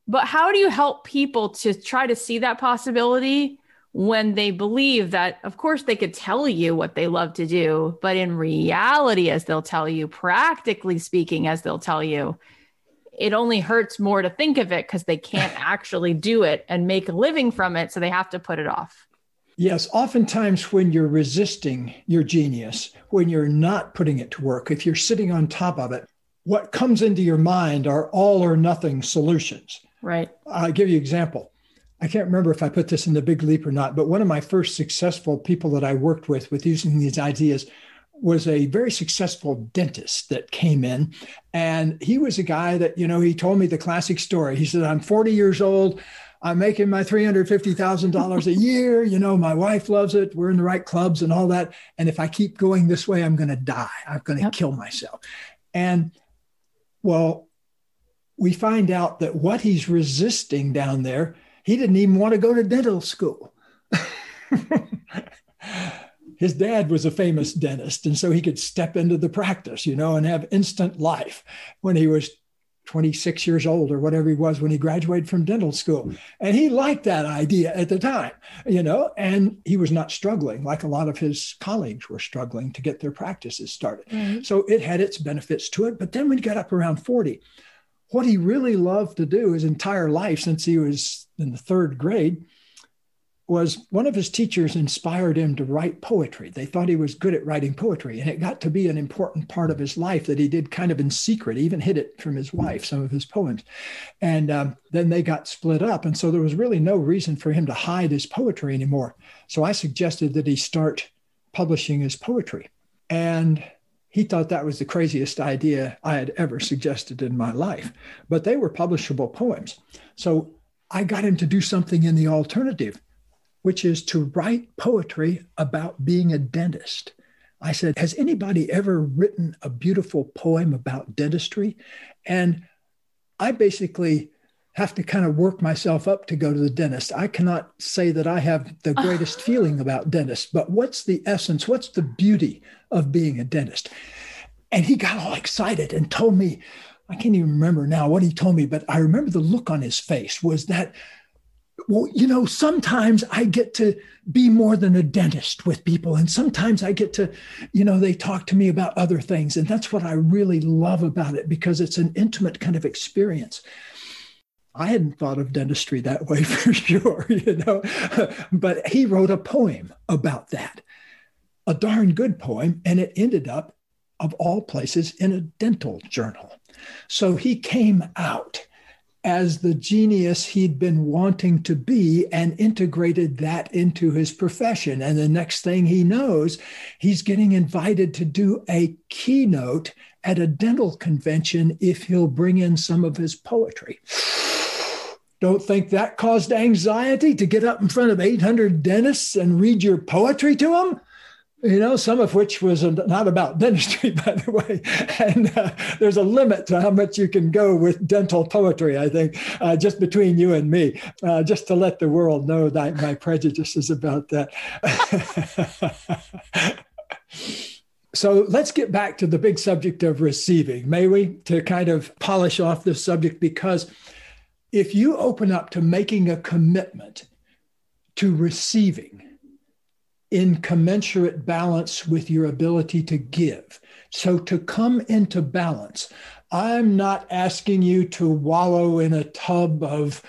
Speaker 3: But how do you help people to try to see that possibility when they believe that, of course, they could tell you what they love to do, but in reality, as they'll tell you, practically speaking, as they'll tell you, it only hurts more to think of it because they can't *laughs* actually do it and make a living from it. So they have to put it off.
Speaker 2: Yes, oftentimes when you're resisting your genius, when you're not putting it to work, if you're sitting on top of it, what comes into your mind are all or nothing solutions.
Speaker 3: Right.
Speaker 2: I'll give you an example. I can't remember if I put this in the big leap or not, but one of my first successful people that I worked with with using these ideas was a very successful dentist that came in. And he was a guy that, you know, he told me the classic story. He said, I'm 40 years old. I'm making my $350,000 a *laughs* year. You know, my wife loves it. We're in the right clubs and all that. And if I keep going this way, I'm going to die. I'm going to yep. kill myself. And well, we find out that what he's resisting down there he didn't even want to go to dental school. *laughs* His dad was a famous dentist, and so he could step into the practice, you know, and have instant life when he was 26 years old or whatever he was when he graduated from dental school. And he liked that idea at the time, you know, and he was not struggling like a lot of his colleagues were struggling to get their practices started. Mm-hmm. So it had its benefits to it. But then when he got up around 40, what he really loved to do his entire life since he was in the third grade was one of his teachers inspired him to write poetry. They thought he was good at writing poetry, and it got to be an important part of his life that he did kind of in secret, even hid it from his wife, some of his poems. And um, then they got split up. And so there was really no reason for him to hide his poetry anymore. So I suggested that he start publishing his poetry. And he thought that was the craziest idea I had ever suggested in my life. But they were publishable poems. So I got him to do something in the alternative, which is to write poetry about being a dentist. I said, Has anybody ever written a beautiful poem about dentistry? And I basically have to kind of work myself up to go to the dentist. I cannot say that I have the greatest feeling about dentists, but what's the essence? What's the beauty of being a dentist? And he got all excited and told me, I can't even remember now what he told me, but I remember the look on his face was that, well, you know, sometimes I get to be more than a dentist with people. And sometimes I get to, you know, they talk to me about other things. And that's what I really love about it because it's an intimate kind of experience. I hadn't thought of dentistry that way *laughs* for sure, you know, *laughs* but he wrote a poem about that, a darn good poem, and it ended up, of all places, in a dental journal. So he came out as the genius he'd been wanting to be and integrated that into his profession. And the next thing he knows, he's getting invited to do a keynote at a dental convention if he'll bring in some of his poetry. Don't think that caused anxiety to get up in front of 800 dentists and read your poetry to them? you know, some of which was not about *laughs* dentistry, by the way. And uh, there's a limit to how much you can go with dental poetry, I think, uh, just between you and me, uh, just to let the world know that my prejudices about that. *laughs* so let's get back to the big subject of receiving, may we, to kind of polish off this subject, because if you open up to making a commitment to receiving, in commensurate balance with your ability to give. So, to come into balance, I'm not asking you to wallow in a tub of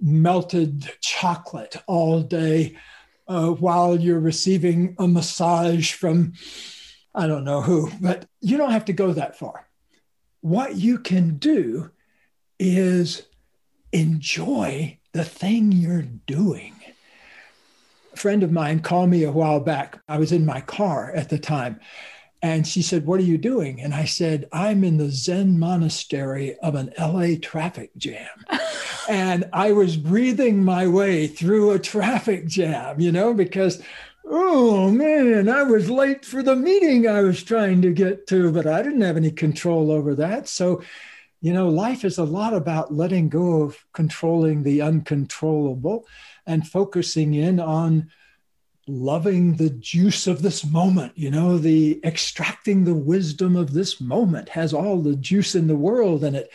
Speaker 2: melted chocolate all day uh, while you're receiving a massage from I don't know who, but you don't have to go that far. What you can do is enjoy the thing you're doing a friend of mine called me a while back. I was in my car at the time. And she said, What are you doing? And I said, I'm in the Zen monastery of an LA traffic jam. *laughs* and I was breathing my way through a traffic jam, you know, because, oh man, I was late for the meeting I was trying to get to, but I didn't have any control over that. So, you know, life is a lot about letting go of controlling the uncontrollable and focusing in on loving the juice of this moment. You know the extracting the wisdom of this moment has all the juice in the world in it.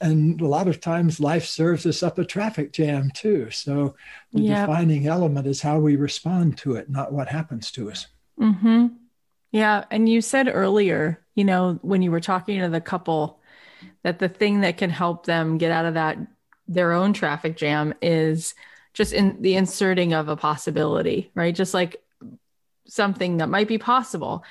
Speaker 2: And a lot of times life serves us up a traffic jam too. So the yep. defining element is how we respond to it not what happens to us.
Speaker 3: Mm-hmm. yeah. And you said earlier you know when you were talking to the couple that the thing that can help them get out of that their own traffic jam is just in the inserting of a possibility, right? Just like something that might be possible.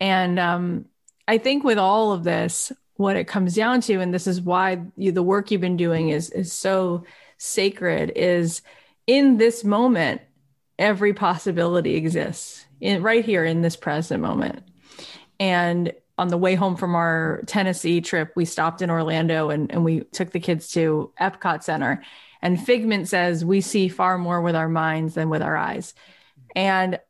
Speaker 3: And um, I think with all of this, what it comes down to, and this is why you, the work you've been doing is is so sacred, is in this moment, every possibility exists in right here in this present moment. And on the way home from our Tennessee trip, we stopped in Orlando and, and we took the kids to Epcot Center. And Figment says we see far more with our minds than with our eyes. And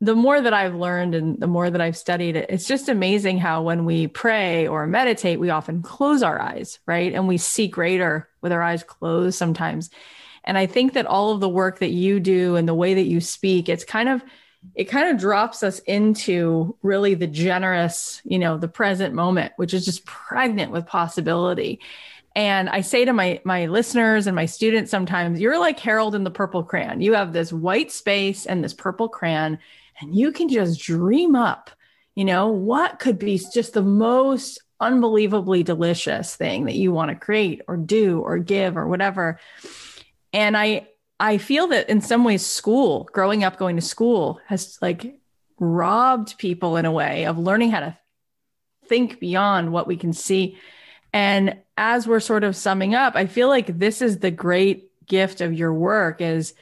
Speaker 3: the more that I've learned and the more that I've studied it, it's just amazing how when we pray or meditate, we often close our eyes, right? And we see greater with our eyes closed sometimes. And I think that all of the work that you do and the way that you speak, it's kind of, it kind of drops us into really the generous, you know, the present moment, which is just pregnant with possibility. And I say to my my listeners and my students sometimes, you're like Harold in the purple crayon. You have this white space and this purple crayon, and you can just dream up, you know, what could be just the most unbelievably delicious thing that you want to create or do or give or whatever. And I I feel that in some ways school, growing up going to school has like robbed people in a way of learning how to think beyond what we can see. And as we're sort of summing up, I feel like this is the great gift of your work is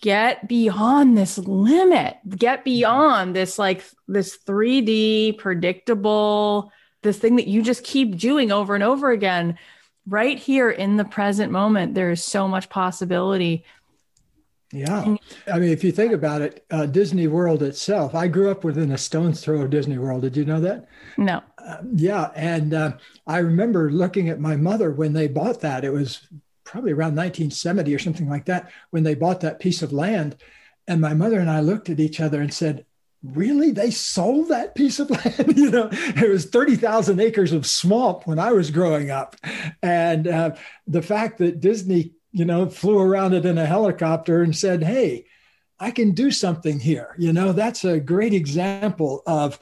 Speaker 3: get beyond this limit, get beyond this like this 3D predictable, this thing that you just keep doing over and over again. Right here in the present moment, there is so much possibility.
Speaker 2: Yeah. I mean, if you think about it, uh, Disney World itself, I grew up within a stone's throw of Disney World. Did you know that?
Speaker 3: No.
Speaker 2: Uh, yeah. And uh, I remember looking at my mother when they bought that. It was probably around 1970 or something like that when they bought that piece of land. And my mother and I looked at each other and said, really? They sold that piece of *laughs* land? You know it was 30,000 acres of swamp when i was growing up. And uh, the fact that disney you know flew around it in a helicopter and said hey i can do something here. You know that's a great example of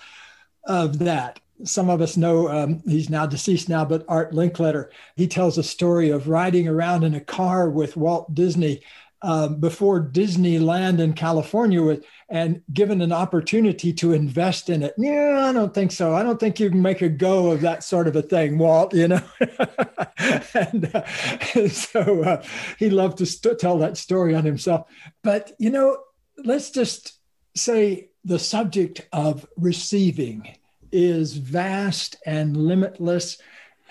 Speaker 2: of that. Some of us know um, he's now deceased now, but Art Linkletter, he tells a story of riding around in a car with Walt Disney um, before Disneyland in California was, and given an opportunity to invest in it. Yeah, I don't think so. I don't think you can make a go of that sort of a thing, Walt, you know? *laughs* and, uh, *laughs* so uh, he loved to st- tell that story on himself. But, you know, let's just say the subject of receiving is vast and limitless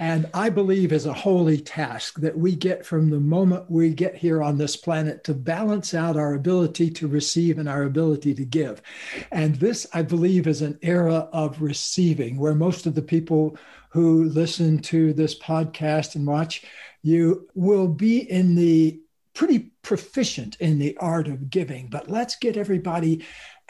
Speaker 2: and I believe is a holy task that we get from the moment we get here on this planet to balance out our ability to receive and our ability to give. And this, I believe, is an era of receiving where most of the people who listen to this podcast and watch you will be in the pretty proficient in the art of giving. But let's get everybody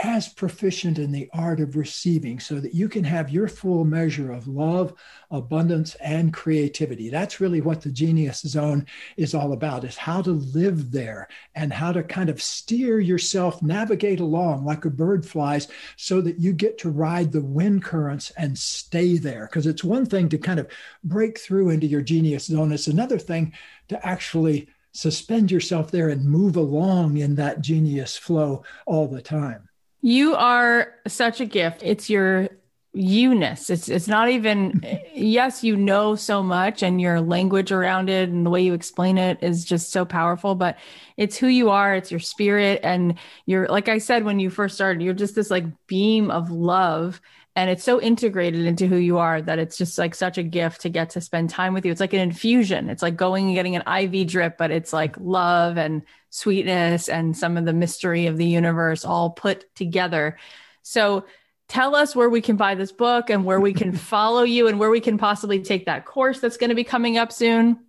Speaker 2: as proficient in the art of receiving so that you can have your full measure of love, abundance, and creativity. That's really what the genius zone is all about is how to live there and how to kind of steer yourself, navigate along like a bird flies so that you get to ride the wind currents and stay there. Because it's one thing to kind of break through into your genius zone. It's another thing to actually suspend yourself there and move along in that genius flow all the time.
Speaker 3: You are such a gift. It's your you-ness. It's it's not even yes, you know so much and your language around it and the way you explain it is just so powerful, but it's who you are, it's your spirit and you're like I said when you first started, you're just this like beam of love and it's so integrated into who you are that it's just like such a gift to get to spend time with you. It's like an infusion. It's like going and getting an IV drip, but it's like love and sweetness and some of the mystery of the universe all put together. So tell us where we can buy this book and where we can *laughs* follow you and where we can possibly take that course that's going to be coming up soon.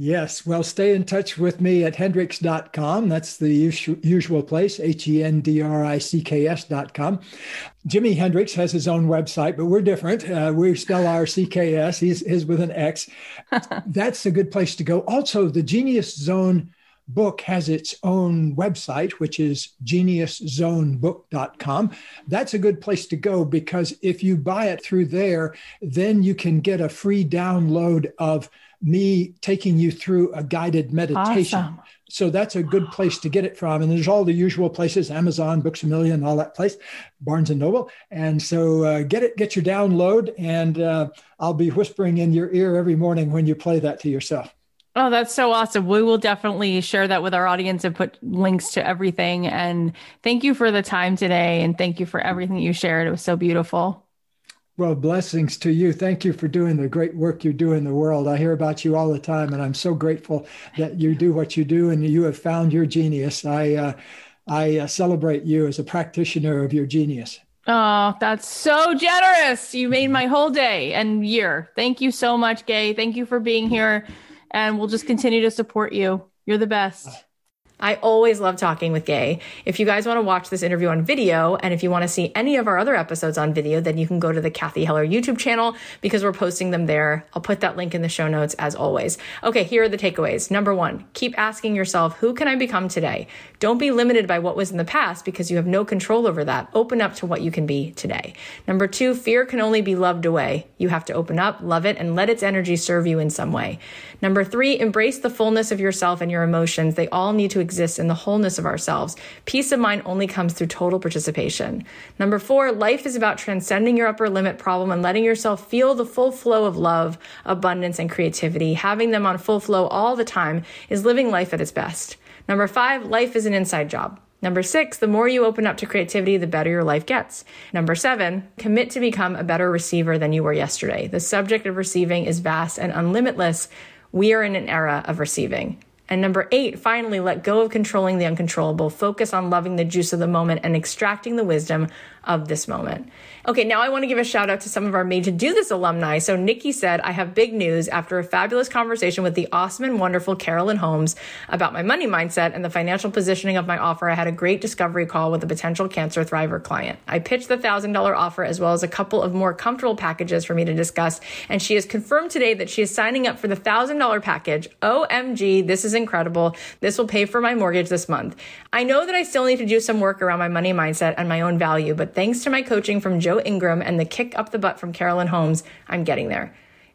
Speaker 2: Yes. Well, stay in touch with me at hendricks.com. That's the usual place, H E N D R I C K S.com. Jimi Hendrix has his own website, but we're different. Uh, we spell our CKS, he's, his with an X. *laughs* That's a good place to go. Also, the Genius Zone book has its own website, which is geniuszonebook.com. That's a good place to go because if you buy it through there, then you can get a free download of me taking you through a guided meditation. Awesome. So that's a good place to get it from. And there's all the usual places, Amazon, Books a Million, all that place, Barnes and Noble. And so uh, get it, get your download, and uh, I'll be whispering in your ear every morning when you play that to yourself.
Speaker 3: Oh, that's so awesome. We will definitely share that with our audience and put links to everything. And thank you for the time today. And thank you for everything you shared. It was so beautiful.
Speaker 2: Well, blessings to you. Thank you for doing the great work you do in the world. I hear about you all the time, and I'm so grateful that you do what you do and you have found your genius. I, uh, I uh, celebrate you as a practitioner of your genius.
Speaker 3: Oh, that's so generous. You made my whole day and year. Thank you so much, Gay. Thank you for being here and we'll just continue to support you. You're the best.
Speaker 1: I always love talking with Gay. If you guys want to watch this interview on video, and if you want to see any of our other episodes on video, then you can go to the Cathy Heller YouTube channel because we're posting them there. I'll put that link in the show notes as always. Okay, here are the takeaways. Number one, keep asking yourself, who can I become today? Don't be limited by what was in the past because you have no control over that. Open up to what you can be today. Number two, fear can only be loved away. You have to open up, love it, and let its energy serve you in some way. Number three, embrace the fullness of yourself and your emotions. They all need to exist in the wholeness of ourselves. Peace of mind only comes through total participation. Number four, life is about transcending your upper limit problem and letting yourself feel the full flow of love, abundance, and creativity. Having them on full flow all the time is living life at its best. Number five, life is an inside job. Number six, the more you open up to creativity, the better your life gets. Number seven, commit to become a better receiver than you were yesterday. The subject of receiving is vast and unlimitless, we are in an era of receiving. And number eight, finally, let go of controlling the uncontrollable. Focus on loving the juice of the moment and extracting the wisdom of this moment. Okay, now I want to give a shout out to some of our Made to Do This alumni. So Nikki said, I have big news after a fabulous conversation with the awesome and wonderful Carolyn Holmes about my money mindset and the financial positioning of my offer. I had a great discovery call with a potential Cancer Thriver client. I pitched the $1,000 offer as well as a couple of more comfortable packages for me to discuss. And she has confirmed today that she is signing up for the $1,000 package. OMG, this is incredible. This will pay for my mortgage this month. I know that I still need to do some work around my money mindset and my own value, but thanks to my coaching from Joe Ingram and the kick up the butt from Carolyn Holmes, I'm getting there.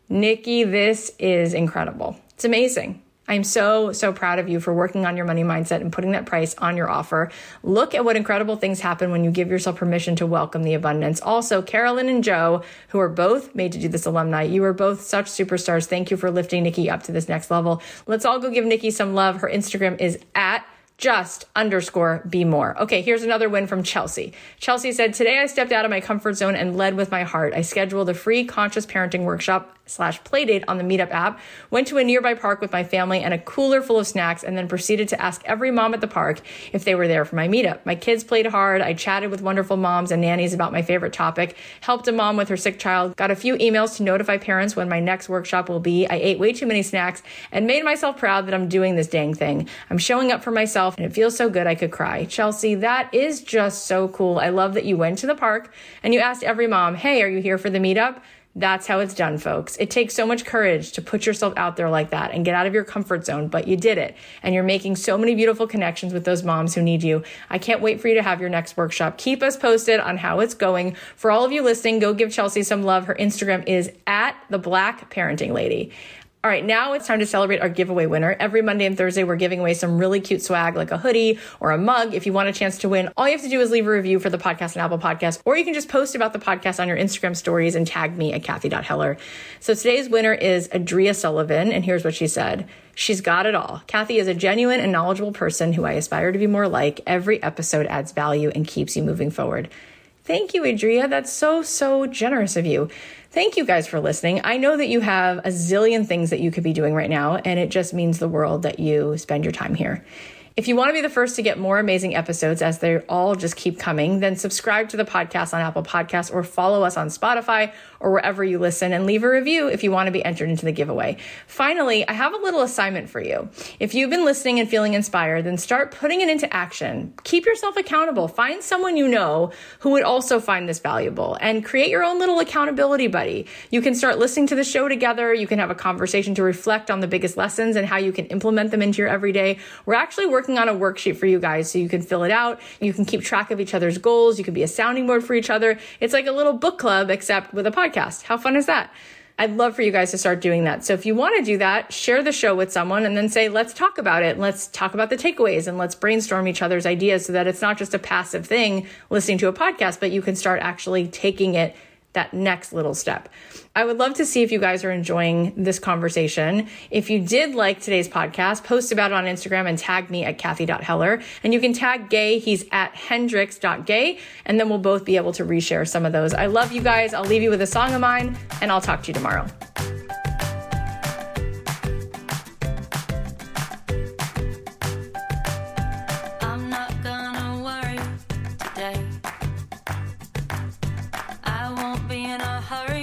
Speaker 1: Nikki, this is incredible. It's amazing. I'm so, so proud of you for working on your money mindset and putting that price on your offer. Look at what incredible things happen when you give yourself permission to welcome the abundance. Also, Carolyn and Joe, who are both made to do this alumni, you are both such superstars. Thank you for lifting Nikki up to this next level. Let's all go give Nikki some love. Her Instagram is at just underscore be more. Okay, here's another win from Chelsea. Chelsea said, Today I stepped out of my comfort zone and led with my heart. I scheduled a free conscious parenting workshop slash playdate on the Meetup app, went to a nearby park with my family and a cooler full of snacks, and then proceeded to ask every mom at the park if they were there for my meetup. My kids played hard. I chatted with wonderful moms and nannies about my favorite topic, helped a mom with her sick child, got a few emails to notify parents when my next workshop will be. I ate way too many snacks and made myself proud that I'm doing this dang thing. I'm showing up for myself and it feels so good I could cry. Chelsea, that is just so cool. I love that you went to the park and you asked every mom, hey, are you here for the meetup? That's how it's done, folks. It takes so much courage to put yourself out there like that and get out of your comfort zone, but you did it. And you're making so many beautiful connections with those moms who need you. I can't wait for you to have your next workshop. Keep us posted on how it's going. For all of you listening, go give Chelsea some love. Her Instagram is at the Black Parenting Lady. All right, now it's time to celebrate our giveaway winner. Every Monday and Thursday, we're giving away some really cute swag like a hoodie or a mug. If you want a chance to win, all you have to do is leave a review for the podcast and Apple Podcast, or you can just post about the podcast on your Instagram stories and tag me at Cathy.Heller. So today's winner is Adria Sullivan, and here's what she said. She's got it all. Cathy is a genuine and knowledgeable person who I aspire to be more like. Every episode adds value and keeps you moving forward. Thank you, Adria. That's so, so generous of you. Thank you guys for listening. I know that you have a zillion things that you could be doing right now, and it just means the world that you spend your time here. If you want to be the first to get more amazing episodes as they all just keep coming, then subscribe to the podcast on Apple Podcasts or follow us on Spotify or wherever you listen and leave a review if you want to be entered into the giveaway. Finally, I have a little assignment for you. If you've been listening and feeling inspired, then start putting it into action. Keep yourself accountable. Find someone you know who would also find this valuable and create your own little accountability buddy. You can start listening to the show together. You can have a conversation to reflect on the biggest lessons and how you can implement them into your everyday. We're actually working on a worksheet for you guys so you can fill it out. You can keep track of each other's goals. You can be a sounding board for each other. It's like a little book club, except with a podcast. How fun is that? I'd love for you guys to start doing that. So if you want to do that, share the show with someone and then say, let's talk about it. Let's talk about the takeaways and let's brainstorm each other's ideas so that it's not just a passive thing listening to a podcast, but you can start actually taking it that next little step. I would love to see if you guys are enjoying this conversation. If you did like today's podcast, post about it on Instagram and tag me at Cathy.Heller. And you can tag Gay. He's at Hendricks.gay. And then we'll both be able to reshare some of those. I love you guys. I'll leave you with a song of mine and I'll talk to you tomorrow. Solution